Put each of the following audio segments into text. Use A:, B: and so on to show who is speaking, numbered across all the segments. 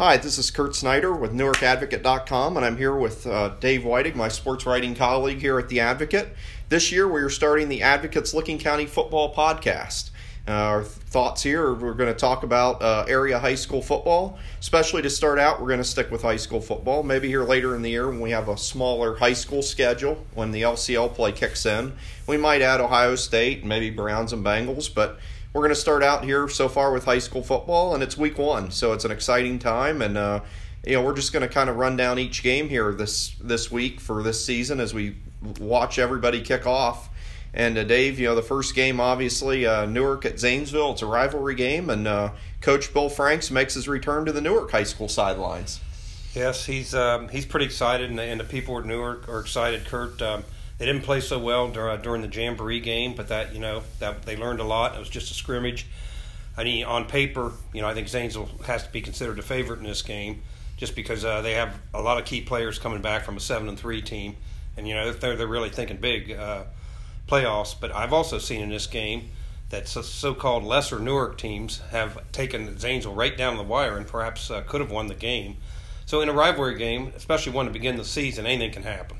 A: Hi, this is Kurt Snyder with NewarkAdvocate.com, and I'm here with uh, Dave Weidig, my sports writing colleague here at The Advocate. This year, we are starting the Advocate's Licking County Football Podcast. Uh, our thoughts here we're going to talk about uh, area high school football, especially to start out. We're going to stick with high school football. Maybe here later in the year when we have a smaller high school schedule, when the LCL play kicks in, we might add Ohio State, maybe Browns and Bengals, but we're going to start out here so far with high school football, and it's week one, so it's an exciting time. And uh, you know, we're just going to kind of run down each game here this this week for this season as we watch everybody kick off. And uh, Dave, you know, the first game obviously uh, Newark at Zanesville. It's a rivalry game, and uh, Coach Bill Franks makes his return to the Newark High School sidelines.
B: Yes, he's um, he's pretty excited, and the, and the people at Newark are excited. Kurt. Um, they didn't play so well during the Jamboree game, but that you know that they learned a lot. It was just a scrimmage. I mean, on paper, you know, I think Zanesville has to be considered a favorite in this game, just because uh, they have a lot of key players coming back from a seven and three team, and you know they're they're really thinking big uh, playoffs. But I've also seen in this game that so-called lesser Newark teams have taken Zanesville right down the wire and perhaps uh, could have won the game. So in a rivalry game, especially one to begin the season, anything can happen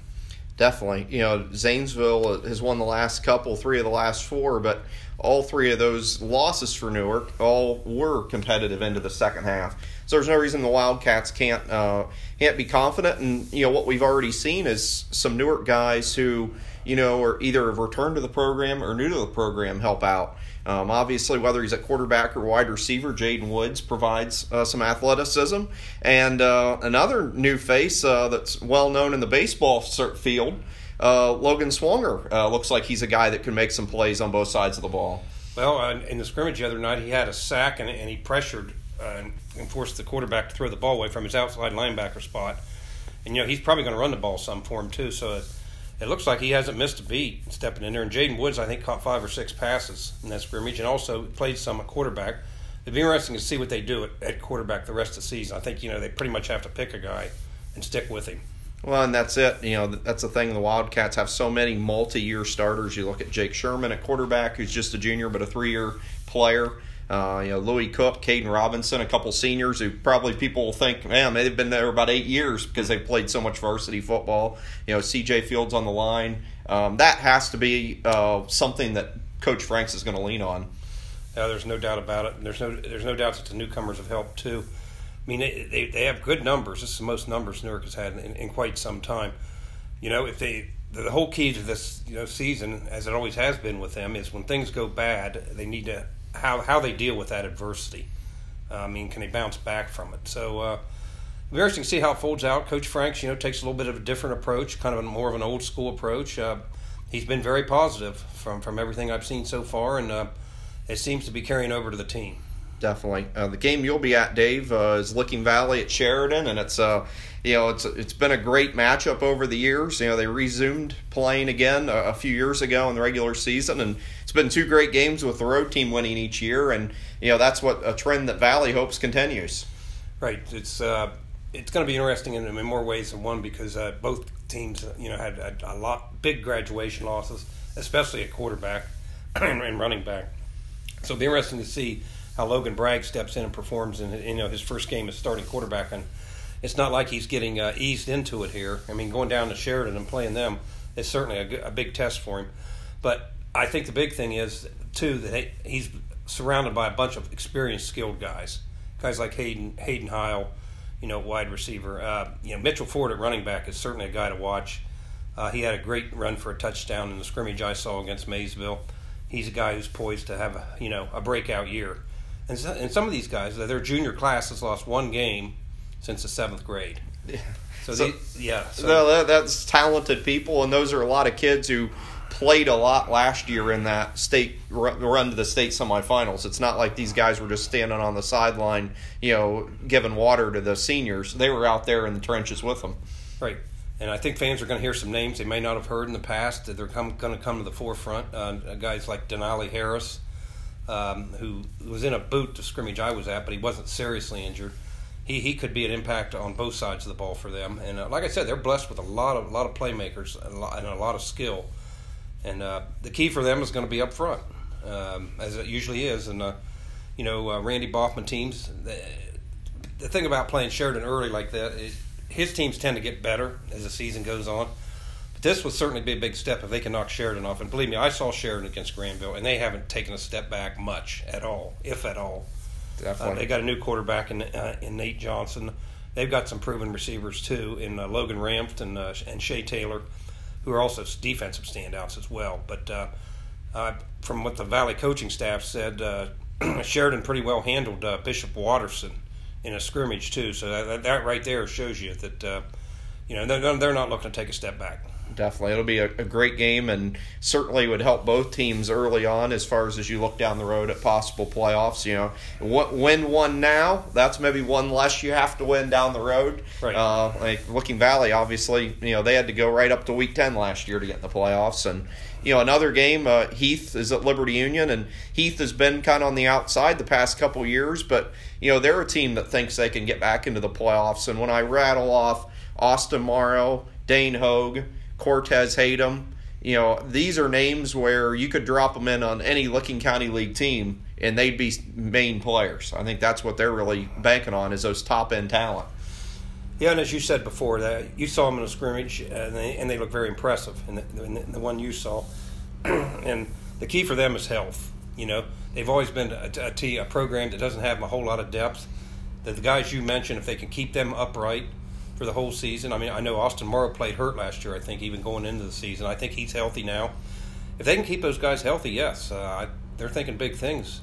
A: definitely. You know, Zanesville has won the last couple, three of the last four, but all three of those losses for Newark all were competitive into the second half. So there's no reason the Wildcats can't uh, can't be confident. And you know what we've already seen is some Newark guys who you know are either have returned to the program or new to the program help out. Um, obviously, whether he's at quarterback or wide receiver, Jaden Woods provides uh, some athleticism. And uh, another new face uh, that's well known in the baseball field, uh, Logan Swanger, uh, looks like he's a guy that can make some plays on both sides of the ball.
B: Well, uh, in the scrimmage the other night, he had a sack and, and he pressured and forced the quarterback to throw the ball away from his outside linebacker spot. And, you know, he's probably going to run the ball some for him, too. So it looks like he hasn't missed a beat stepping in there. And Jaden Woods, I think, caught five or six passes in that scrimmage and also played some at quarterback. It'd be interesting to see what they do at, at quarterback the rest of the season. I think, you know, they pretty much have to pick a guy and stick with him.
A: Well, and that's it. You know, that's the thing. The Wildcats have so many multi-year starters. You look at Jake Sherman at quarterback, who's just a junior but a three-year player. Uh, you know, Louis Cook, Caden Robinson, a couple seniors who probably people will think, man, they've been there about eight years because they've played so much varsity football. You know, CJ Fields on the line. Um, that has to be uh, something that Coach Franks is going to lean on.
B: Yeah, there's no doubt about it. And There's no there's no doubt that the newcomers have helped too. I mean, they, they, they have good numbers. This is the most numbers Newark has had in, in quite some time. You know, if they the whole key to this you know season, as it always has been with them, is when things go bad, they need to how how they deal with that adversity. Uh, I mean, can they bounce back from it? So. Uh, interesting to see how it folds out. Coach Franks, you know, takes a little bit of a different approach, kind of a, more of an old school approach. Uh, he's been very positive from from everything I've seen so far, and uh, it seems to be carrying over to the team.
A: Definitely, uh, the game you'll be at, Dave, uh, is Licking Valley at Sheridan, and it's uh, you know it's it's been a great matchup over the years. You know, they resumed playing again a, a few years ago in the regular season, and it's been two great games with the road team winning each year, and you know that's what a trend that Valley hopes continues.
B: Right. It's uh, it's going to be interesting in, in more ways than one because uh, both teams you know had, had, a lot big graduation losses, especially at quarterback and, and, running back. So it'll be interesting to see how Logan Bragg steps in and performs in you know his first game as starting quarterback and. It's not like he's getting uh, eased into it here. I mean, going down to Sheridan and playing them is certainly a, a big test for him. But I think the big thing is too that he's surrounded by a bunch of experienced, skilled guys, guys like Hayden Hayden Heil, you know, wide receiver. Uh, you know, Mitchell Ford at running back is certainly a guy to watch. Uh, he had a great run for a touchdown in the scrimmage I saw against Maysville. He's a guy who's poised to have a, you know a breakout year. And, so, and some of these guys, their junior class has lost one game since the seventh grade.
A: Yeah. So, so yeah, so. that's talented people, and those are a lot of kids who played a lot last year in that state run to the state semifinals. It's not like these guys were just standing on the sideline, you know, giving water to the seniors. They were out there in the trenches with them.
B: Right. And I think fans are going to hear some names they may not have heard in the past that they're come, going to come to the forefront. Uh, guys like Denali Harris, um, who was in a boot to scrimmage I was at, but he wasn't seriously injured. He, he could be an impact on both sides of the ball for them. And uh, like I said, they're blessed with a lot of lot of playmakers and a lot, and a lot of skill. And uh, the key for them is going to be up front, um, as it usually is. And, uh, you know, uh, Randy Boffman teams, they, the thing about playing Sheridan early like that is his teams tend to get better as the season goes on. But this would certainly be a big step if they can knock Sheridan off. And believe me, I saw Sheridan against Granville, and they haven't taken a step back much at all, if at all.
A: Definitely.
B: Uh, they got a new quarterback in uh, in Nate Johnson. They've got some proven receivers too in uh, Logan Ramft and uh, and Shea Taylor, who are also defensive standouts as well. But uh, uh, from what the Valley coaching staff said, uh, Sheridan pretty well handled uh, Bishop Watterson in a scrimmage too. So that, that right there shows you that uh, you know they're, they're not looking to take a step back.
A: Definitely, it'll be a, a, great game, and certainly would help both teams early on as far as as you look down the road at possible playoffs. You know, win one now, that's maybe one less you have to win down the road.
B: Right.
A: Uh, like Licking Valley, obviously, you know they had to go right up to Week Ten last year to get in the playoffs, and you know another game. Uh, Heath is at Liberty Union, and Heath has been kind of on the outside the past couple years, but you know they're a team that thinks they can get back into the playoffs. And when I rattle off Austin Morrow, Dane Hogue. Cortez Hayden. You know, these are names where you could drop them in on any Licking County League team and they'd be main players. I think that's what they're really banking on is those top end talent.
B: Yeah, and as you said before, that you saw them in a scrimmage, and they, and they look very impressive. And the, in the one you saw, and the key for them is health. You know, they've always been a, a, a program that doesn't have a whole lot of depth. That the guys you mentioned, if they can keep them upright, for the whole season. I mean, I know Austin Morrow played hurt last year. I think even going into the season, I think he's healthy now. If they can keep those guys healthy, yes, uh, they're thinking big things.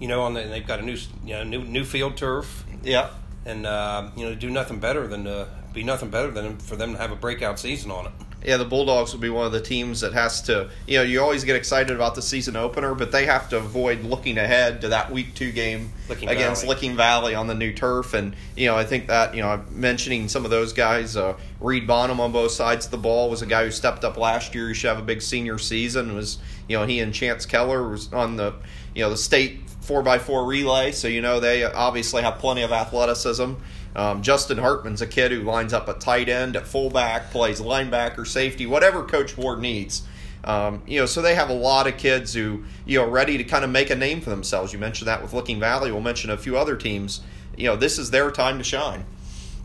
B: You know, on the, they've got a new, you know, new new field turf.
A: Yeah,
B: and uh, you know, do nothing better than to be nothing better than for them to have a breakout season on it
A: yeah, the Bulldogs will be one of the teams that has to, you know, you always get excited about the season opener, but they have to avoid looking ahead to that week two game
B: Licking
A: against
B: Valley.
A: Licking Valley on the new turf. And, you know, I think that, you know, mentioning some of those guys, uh, Reed Bonham on both sides of the ball was a guy who stepped up last year. He should have a big senior season. Was, you know, he and Chance Keller was on the, you know, the state 4x4 relay. So, you know, they obviously have plenty of athleticism. Um, Justin Hartman's a kid who lines up at tight end, at fullback, plays linebacker, safety, whatever Coach Ward needs. Um, you know, so they have a lot of kids who you know ready to kind of make a name for themselves. You mentioned that with Licking Valley. We'll mention a few other teams. You know, this is their time to shine.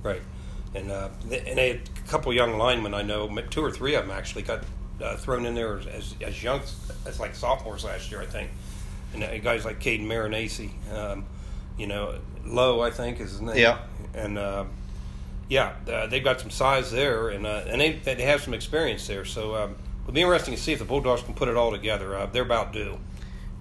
B: Right, and uh, and they had a couple young linemen I know, two or three of them actually got uh, thrown in there as as young as like sophomores last year, I think. And uh, guys like Caden Marinacci, um, you know, Lowe, I think is his name.
A: Yeah
B: and uh, yeah, uh, they've got some size there, and uh, and they they have some experience there. So um, it'll be interesting to see if the Bulldogs can put it all together. Uh, they're about due.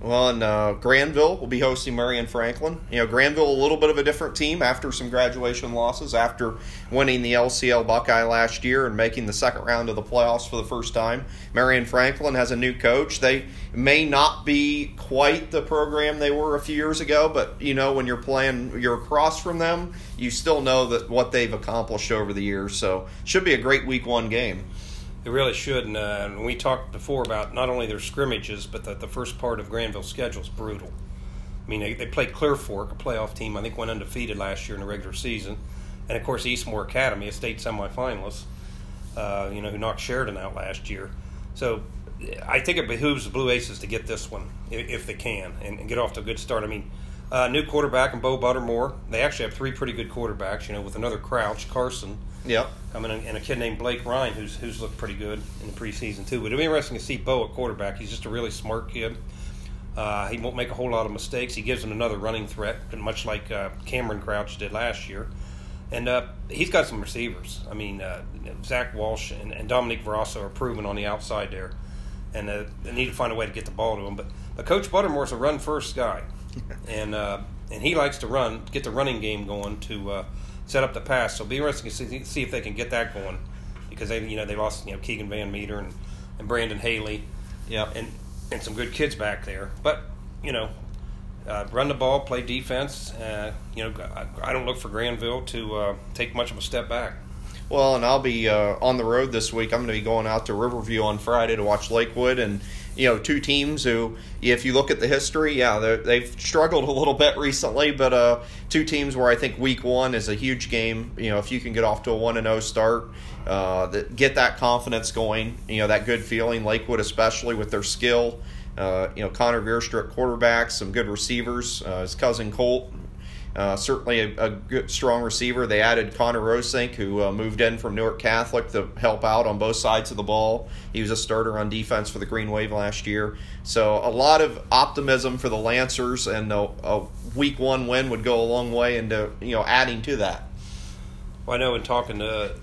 A: Well, and uh, Granville will be hosting Marion Franklin. You know, Granville a little bit of a different team after some graduation losses, after winning the LCL Buckeye last year and making the second round of the playoffs for the first time. Marion Franklin has a new coach. They may not be quite the program they were a few years ago, but you know, when you're playing, you're across from them, you still know that what they've accomplished over the years. So, should be a great Week One game.
B: They really should. And, uh, and we talked before about not only their scrimmages, but that the first part of Granville's schedule is brutal. I mean, they, they played Clear Fork, a playoff team, I think went undefeated last year in the regular season. And, of course, Eastmoor Academy, a state semifinalist, uh, you know, who knocked Sheridan out last year. So I think it behooves the Blue Aces to get this one if, if they can and, and, get off to a good start. I mean, uh, new quarterback and Bo Buttermore. They actually have three pretty good quarterbacks, you know, with another Crouch, Carson,
A: Yep.
B: Coming in, and a kid named Blake Ryan, who's who's looked pretty good in the preseason too. But it'll be interesting to see Bo at quarterback. He's just a really smart kid. Uh, he won't make a whole lot of mistakes. He gives them another running threat, much like uh, Cameron Crouch did last year. And uh, he's got some receivers. I mean, uh, Zach Walsh and, and Dominique Verasso are proven on the outside there, and uh, they need to find a way to get the ball to him. But, but Coach Buttermore's a run first guy, and uh, and he likes to run, get the running game going to set up the pass. So it'll be interesting to see, see if they can get that going because they you know they lost you know Keegan Van Meter and, and Brandon Haley,
A: yeah,
B: and and some good kids back there. But you know, uh, run the ball, play defense. Uh, you know, I, I, don't look for Granville to uh, take much of a step back.
A: Well, and I'll be uh, on the road this week. I'm going to be going out to Riverview on Friday to watch Lakewood and you know, two teams who, if you look at the history, yeah, they've struggled a little bit recently, but uh, two teams where I think week one is a huge game. You know, if you can get off to a 1 and 0 start, uh, that, get that confidence going, you know, that good feeling, Lakewood especially with their skill. Uh, you know, Connor Veerstrup quarterback, some good receivers. Uh, his cousin Colt Uh, certainly a, a, good, strong receiver. They added Connor Rosink, who uh, moved in from Newark Catholic to help out on both sides of the ball. He was a starter on defense for the Green Wave last year. So a lot of optimism for the Lancers, and a, a week one win would go a long way into you know adding to that.
B: Well, I know in talking to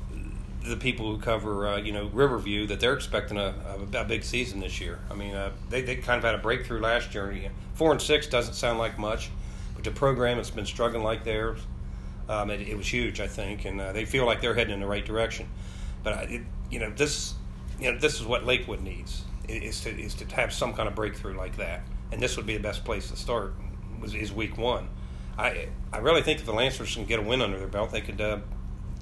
B: the people who cover, uh, you know, Riverview, that they're expecting a, a, a big season this year. I mean, uh, they, they kind of had a breakthrough last year. Four and six doesn't sound like much, the program that's been struggling like theirs. Um, it, it, was huge, I think, and uh, they feel like they're heading in the right direction. But it, you know, this, you know, this is what Lakewood needs is to is to have some kind of breakthrough like that, and this would be the best place to start. Was is week one. I I really think if the Lancers can get a win under their belt, they could uh,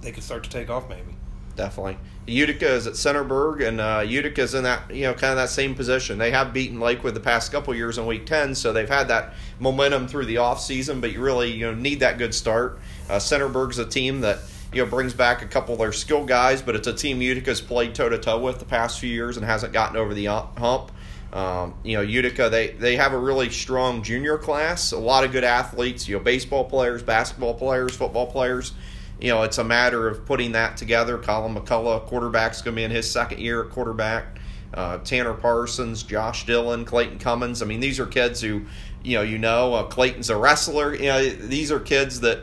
B: they could start to take off maybe
A: definitely. Utica is at Centerburg, and uh, Utica is in that you know kind of that same position. They have beaten Lakewood the past couple years in Week Ten, so they've had that momentum through the off season. But you really you know need that good start. Uh, Centerburg's a team that you know brings back a couple of their skill guys, but it's a team Utica's played toe to toe with the past few years and hasn't gotten over the hump. Um, you know, Utica they they have a really strong junior class, a lot of good athletes. You know, baseball players, basketball players, football players you know, it's a matter of putting that together. Colin McCullough, quarterback's going to be in his second year at quarterback. Uh, Tanner Parsons, Josh Dillon, Clayton Cummins. I mean, these are kids who, you know, you know, uh, Clayton's a wrestler. You know, these are kids that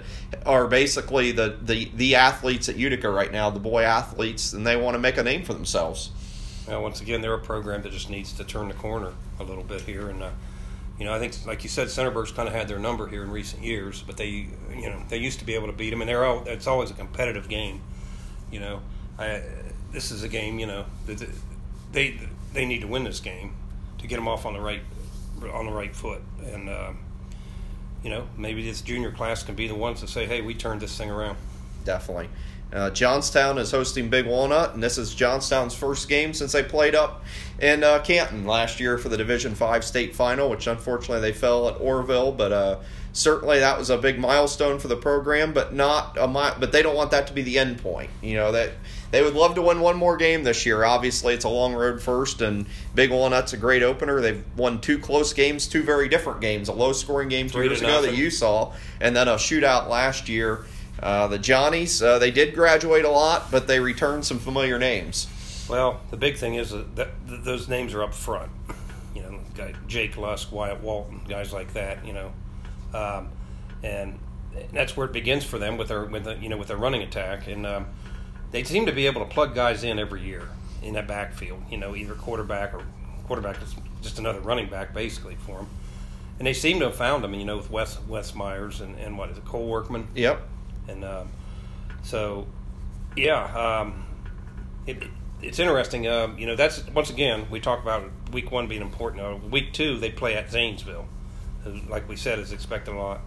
A: are basically the, the, the athletes at Utica right now, the boy athletes, and they want to make a name for themselves.
B: Well, once again, they're a program that just needs to turn the corner a little bit here, and uh, you know, I think, like you said, Centerburg's kind of had their number here in recent years, but they, you know, they used to be able to beat them, and they're all. It's always a competitive game. You know, I, this is a game. You know, they they need to win this game to get them off on the right on the right foot, and uh, you know, maybe this junior class can be the ones to say, "Hey, we turned this thing around."
A: Definitely. Uh, Johnstown is hosting Big Walnut, and this is Johnstown's first game since they played up in uh, Canton last year for the Division Five state final, which unfortunately they fell at Orrville. But uh, certainly that was a big milestone for the program, but not a mi- but they don't want that to be the end point. You know that they would love to win one more game this year. Obviously, it's a long road first, and Big Walnut's a great opener. They've won two close games, two very different games: a low-scoring game two years ago that you saw, and then a shootout last year. Uh, the Johnnies, uh, they did graduate a lot, but they returned some familiar names.
B: Well, the big thing is that, that those names are up front. You know, guy Jake Lusk, Wyatt Walton, guys like that. You know, um, and that's where it begins for them with their with the, you know with their running attack, and um, they seem to be able to plug guys in every year in that backfield. You know, either quarterback or quarterback is just another running back basically for them. And they seem to have found them, you know, with Wes Wes Myers and, and what is it, Cole Workman?
A: Yep
B: and um, so yeah, um, it, it's interesting. Um, you know, that's once again we talk about week one being important. Uh, week two they play at Zanesville, who, like we said, is expecting a lot.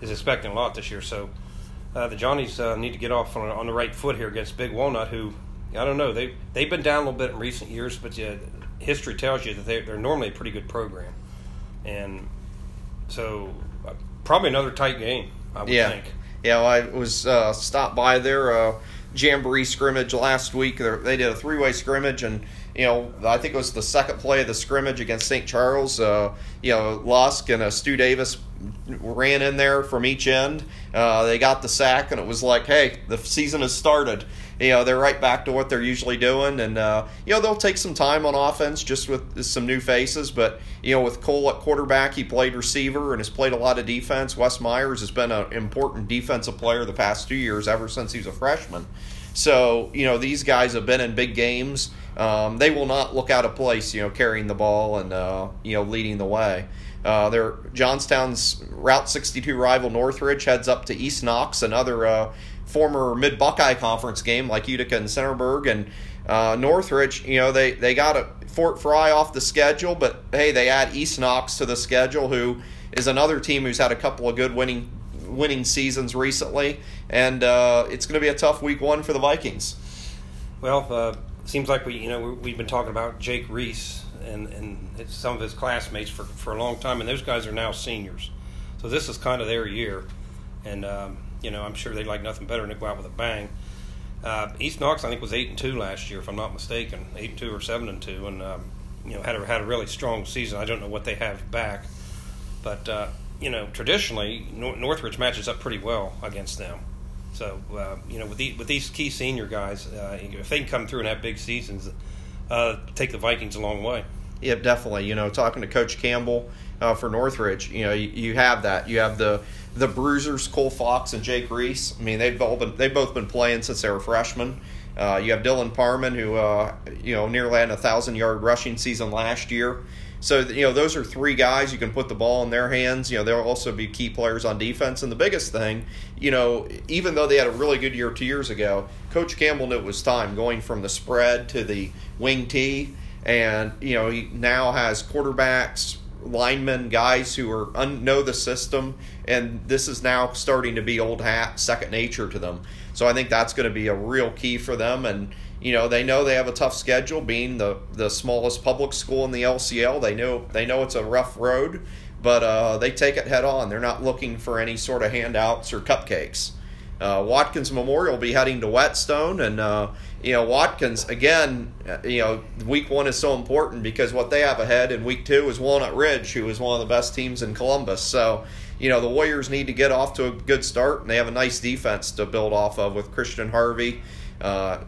B: Is expecting a lot this year. So uh, the Johnnies uh, need to get off on, on, the right foot here against Big Walnut, who I don't know they they've been down a little bit in recent years, but history tells you that they, they're normally a pretty good program, and so uh, probably another tight game. I would
A: yeah.
B: think.
A: Know, I was uh, stopped by their uh, jamboree scrimmage last week. They're, they did a three way scrimmage, and you know, I think it was the second play of the scrimmage against St. Charles. Uh, you know, Lusk and uh, Stu Davis ran in there from each end. Uh, they got the sack, and it was like, hey, the season has started you know they're right back to what they're usually doing, and uh, you know they'll take some time on offense just with some new faces. But you know with Cole at quarterback, he played receiver and has played a lot of defense. Wes Myers has been an important defensive player the past two years, ever since he was a freshman. So you know these guys have been in big games. Um, they will not look out of place, you know, carrying the ball and uh, you know leading the way. Uh, their Johnstown's Route 62 rival Northridge heads up to East Knox, another uh, former Mid Buckeye Conference game like Utica and Centerburg and uh, Northridge. You know, they, they got a Fort Frye off the schedule, but hey, they add East Knox to the schedule, who is another team who's had a couple of good winning winning seasons recently, and uh, it's going to be a tough week one for the Vikings.
B: Well, uh, seems like we you know we've been talking about Jake Reese and and some of his classmates for for a long time, and those guys are now seniors, so this is kind of their year, and. Um, you know, I'm sure they'd like nothing better than to go out with a bang. Uh, East Knox, I think, was eight and two last year, if I'm not mistaken, eight and two or seven and two, and um, you know had a, had a really strong season. I don't know what they have back, but uh, you know, traditionally Northridge matches up pretty well against them. So uh, you know, with these with these key senior guys, uh, if they can come through and have big seasons, uh, take the Vikings a long way.
A: Yeah, definitely. You know, talking to Coach Campbell uh, for Northridge, you know, you, you, have that. You have the the Bruisers, Cole Fox and Jake Reese. I mean, they've all been they've both been playing since they were freshmen. Uh, you have Dylan Parman, who uh, you know nearly had a thousand yard rushing season last year. So you know those are three guys you can put the ball in their hands. You know they'll also be key players on defense. And the biggest thing, you know, even though they had a really good year two years ago, Coach Campbell knew it was time going from the spread to the wing T, and you know he now has quarterbacks, linemen, guys who are un- know the system, and this is now starting to be old hat, second nature to them. So I think that's going to be a real key for them and you know they know they have a tough schedule being the the smallest public school in the LCL they know they know it's a rough road but uh, they take it head on. They're not looking for any sort of handouts or cupcakes uh, Watkins Memorial will be heading to Whetstone and uh, you know Watkins again uh, you know week one is so important because what they have ahead in week two is Walnut Ridge who is one of the best teams in Columbus so you know the Warriors need to get off to a good start and they have a nice defense to build off of with Christian Harvey uh,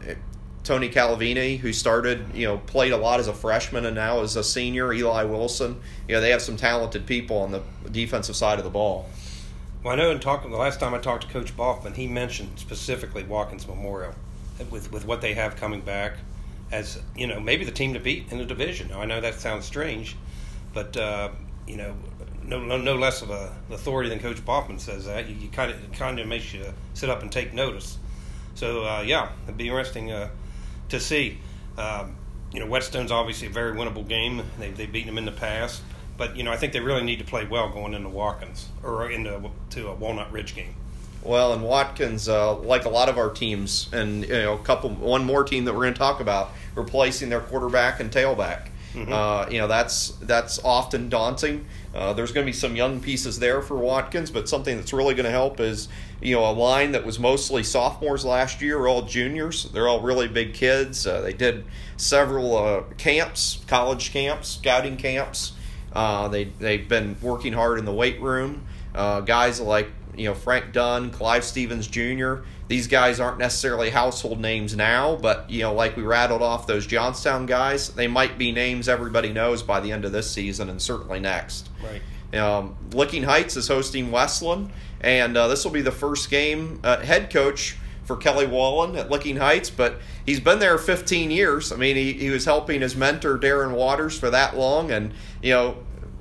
A: Tony Calavini, who started, you know, played a lot as a freshman and now is a senior. Eli Wilson. You know, they have some talented people on the defensive side of the ball.
B: Well, I know in talking the last time I talked to Coach Boffman, he mentioned specifically Watkins Memorial with with what they have coming back as you know maybe the team to beat in the division. Now I know that sounds strange, but uh, you know no, no, no less of a authority than Coach Boffman says that. You, you kind of kind of makes you sit up and take notice. So uh, yeah, it'd be interesting. Uh, to see. Um, you know, Whetstone's obviously a very winnable game. They, they've beaten them in the past. But, you know, I think they really need to play well going into Watkins or into to a Walnut Ridge game.
A: Well, and Watkins, uh, like a lot of our teams, and you know, a couple, one more team that we're going to talk about, replacing their quarterback and tailback. Mm-hmm. Uh, you know, that's that's often daunting. Uh, there's going to be some young pieces there for Watkins, but something that's really going to help is you know a line that was mostly sophomores last year, all juniors. They're all really big kids. Uh, they did several uh, camps, college camps, scouting camps. Uh, they they've been working hard in the weight room. Uh, guys like you know Frank Dunn, Clive Stevens Jr. These guys aren't necessarily household names now, but you know, like we rattled off those Johnstown guys, they might be names everybody knows by the end of this season and certainly next.
B: Right.
A: Um, Licking Heights is hosting Westland, and uh, this will be the first game. Uh, head coach for Kelly Wallen at Licking Heights, but he's been there 15 years. I mean, he, he was helping his mentor Darren Waters for that long, and you know,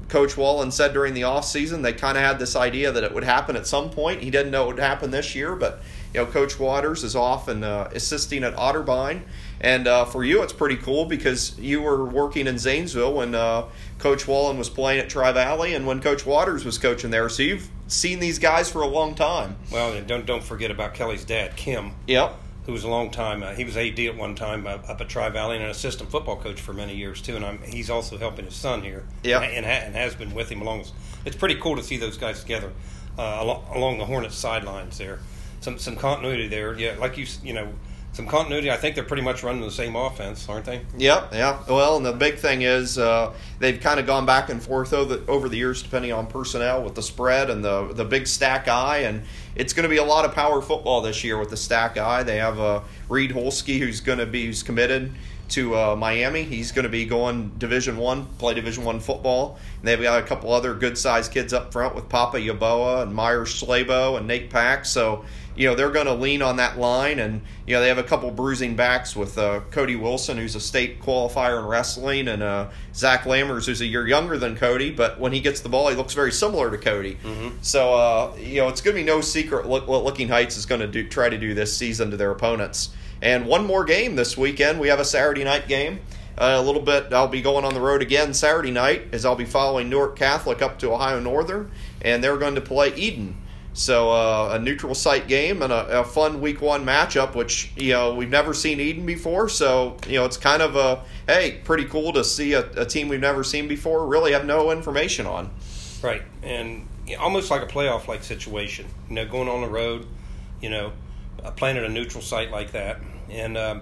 A: Coach Wallen said during the offseason they kind of had this idea that it would happen at some point. He didn't know it would happen this year, but you know, Coach Waters is off and uh, assisting at Otterbein. And uh, for you, it's pretty cool because you were working in Zanesville when uh, Coach Wallen was playing at Tri Valley and when Coach Waters was coaching there. So you've seen these guys for a long time.
B: Well, and don't don't forget about Kelly's dad, Kim.
A: Yep.
B: Who was a long time? Uh, he was AD at one time uh, up at Tri Valley and an assistant football coach for many years too. And I'm, he's also helping his son here.
A: Yeah.
B: And, and, has been with him along. It's pretty cool to see those guys together uh, along, along the Hornets sidelines there some some continuity there. Yeah, like you you know some continuity. I think they're pretty much running the same offense, aren't they?
A: Yep, yeah. Well, and the big thing is uh, they've kind of gone back and forth over the, over the years, depending on personnel with the spread and the the big stack I, and it's going to be a lot of power football this year with the stack I. They have uh, Reed Holsky, who's going to be who's committed to uh, Miami. He's going to be going Division One, play Division One football. And they've got a couple other good sized kids up front with Papa Yaboa and Myers Slabo and Nate Pack. So you know they're going to lean on that line, and you know they have a couple bruising backs with uh, Cody Wilson, who's a state qualifier in wrestling, and uh, Zach Lammers, who's a year younger than Cody, but when he gets the ball, he looks very similar to Cody.
B: Mm-hmm.
A: So uh, you know it's going to be no secret what Licking Heights is going to do, try to do this season to their opponents. And one more game this weekend. We have a Saturday night game. Uh, a little bit, I'll be going on the road again Saturday night as I'll be following Newark Catholic up to Ohio Northern, and they're going to play Eden. So uh, a neutral site game and a, a, fun week one matchup, which you know we've never seen Eden before. So you know it's kind of a hey, pretty cool to see a, a team we've never seen before. Really have no information on.
B: Right, and almost like a playoff like situation. You know, going on the road, you know, uh, playing at a neutral site like that, and um,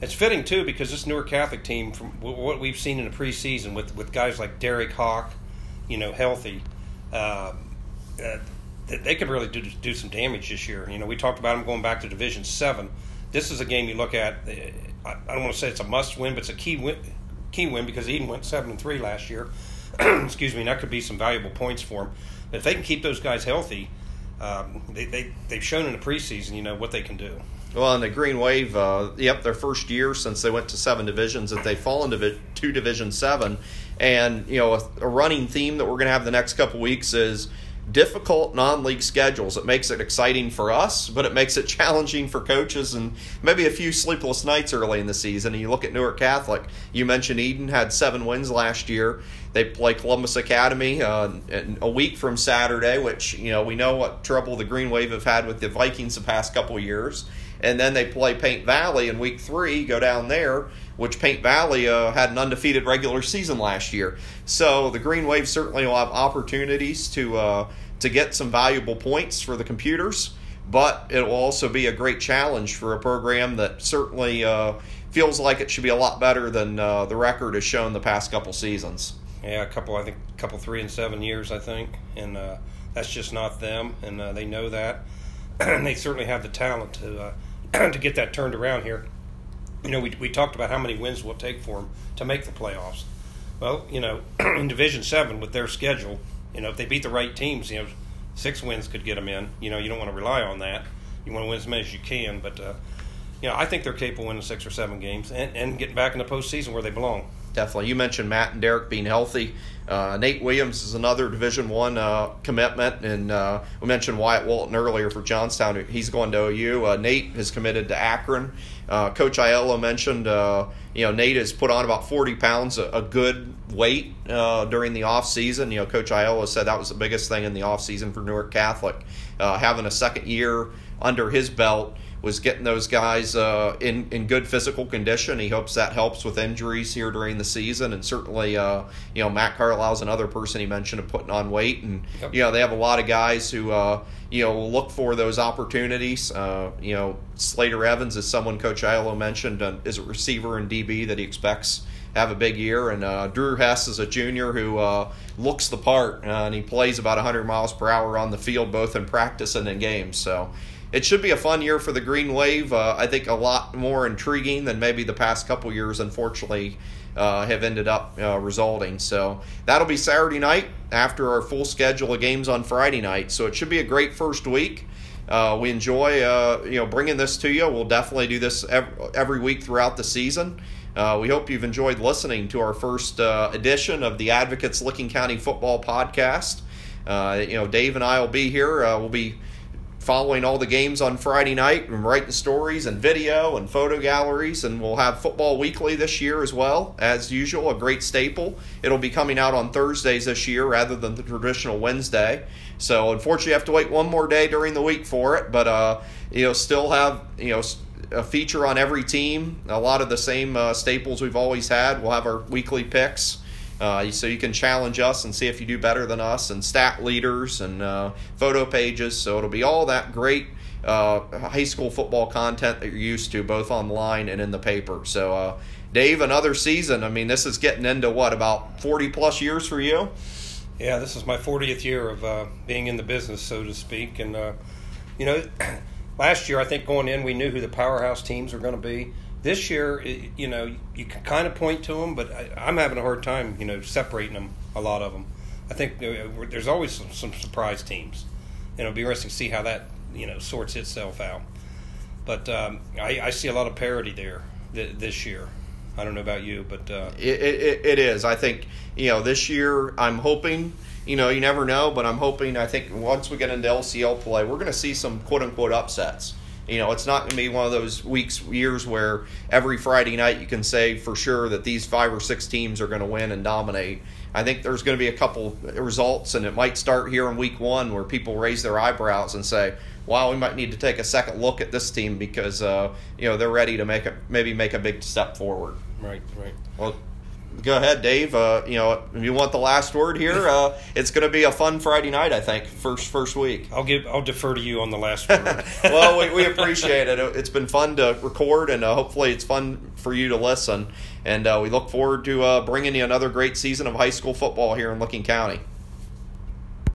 B: it's fitting too because this Newark Catholic team, from what we've seen in the preseason with with guys like Derek Hawk, you know, healthy. Uh, uh, they could really do do some damage this year. You know, we talked about them going back to Division Seven. This is a game you look at. Uh, I don't want to say it's a must win, but it's a key win. Key win because Eden went seven and three last year. Excuse me, and that could be some valuable points for them. But if they can keep those guys healthy, um, they, they they've shown in the preseason, you know, what they can do.
A: Well, in the Green Wave, uh, yep, their first year since they went to seven divisions, that they fall into two Division Seven, and you know, a, a running theme that we're going to have the next couple weeks is difficult non-league schedules. It makes it exciting for us, but it makes it challenging for coaches and maybe a few sleepless nights early in the season. And you look at Newark Catholic. You mentioned Eden had seven wins last year. They play Columbus Academy uh, a week from Saturday, which you know we know what trouble the Green Wave have had with the Vikings the past couple years. And then they play Paint Valley in week three. Go down there which Paint Valley uh, had an undefeated regular season last year. So the Green Wave certainly will have opportunities to uh, to get some valuable points for the computers, but it will also be a great challenge for a program that certainly uh, feels like it should be a lot better than uh, the record has shown the past couple seasons.
B: Yeah, a couple, I think, a couple three and seven years, I think, and uh, that's just not them, and uh, they know that, they certainly have the talent to to get that turned around here you know, we, we talked about how many wins will take for them to make the playoffs. Well, you know, in Division Seven with their schedule, you know, if they beat the right teams, you know, six wins could get them in. You know, you don't want to rely on that. You want to win as many as you can, but uh, you know, I think they're capable of winning six or seven games and, and getting back in the postseason where they belong.
A: Definitely, you mentioned Matt and Derek being healthy. Uh, Nate Williams is another Division One uh, commitment, and uh, we mentioned Wyatt Walton earlier for Johnstown. He's going to OU. Uh, Nate has committed to Akron. Uh, Coach Aiello mentioned, uh, you know, Nate has put on about 40 pounds, a, a good weight during the off season. You know, Coach Aiello said that was the biggest thing in the off season for Newark Catholic, having a second year under his belt was getting those guys uh, in in good physical condition. He hopes that helps with injuries here during the season, and certainly, uh, you know, Matt Carlisle's another person he mentioned of putting on weight, and yep. you know they have a lot of guys who uh, you know look for those opportunities. Uh, you know, Slater Evans is someone Coach Aiello mentioned uh, is a receiver and DB that he expects have a big year. And uh, Drew Hess is a junior who uh, looks the part, uh, and he plays about 100 miles per hour on the field, both in practice and in games. So it should be a fun year for the Green Wave. Uh, I think a lot more intriguing than maybe the past couple years, unfortunately, uh, have ended up uh, resulting. So that'll be Saturday night after our full schedule of games on Friday night. So it should be a great first week. Uh, we enjoy uh, you know bringing this to you. We'll definitely do this every, week throughout the season. Uh, we hope you've enjoyed listening to our first edition of the Advocates Licking County Football Podcast. you know, Dave and I will be here. we'll be following all the games on Friday night and writing stories and video and photo galleries. And we'll have Football Weekly this year as well, as usual, a great staple. It'll be coming out on Thursdays this year rather than the traditional Wednesday. So unfortunately, you have to wait one more day during the week for it, but uh, you know, still have you know a feature on every team. A lot of the same uh, staples we've always had. We'll have our weekly picks. Uh, so you can challenge us and see if you do better than us, and stat leaders and uh, photo pages. So it'll be all that great uh, high school football content that you're used to, both online and in the paper. So, uh, Dave, another season. I mean, this is getting into what about 40 plus years for you?
B: Yeah, this is my 40th year of uh, being in the business, so to speak. And uh, you know, last year I think going in, we knew who the powerhouse teams were going to be this year, you know, you can kind of point to them, but I, am having a hard time, you know, separating them. A lot of them. I think there's always some, some surprise teams, and it'll be interesting to see how that you know sorts itself out. But um, I, I, see a lot of parity there th- this year. I don't know about you, but uh,
A: it, it, it is. I think you know this year. I'm hoping. You know, you never know, but I'm hoping. I think once we get into LCL play, we're going to see some quote unquote upsets you know, it's not going to be one of those weeks, years where every Friday night you can say for sure that these five or six teams are going to win and dominate. I think there's going to be a couple results, and it might start here in week one where people raise their eyebrows and say, "Wow, we might need to take a second look at this team because uh, you know they're ready to make a maybe make a big step forward."
B: Right, right.
A: Well, go ahead, Dave. Uh, you know, if you want the last word here, uh, it's going to be a fun Friday night. I think first first week.
B: I'll give. I'll defer to you on the last word.
A: well, we, we, appreciate it. It's been fun to record, and uh, hopefully, it's fun for you to listen. And uh, we look forward to uh, bringing you another great season of high school football here in Licking County.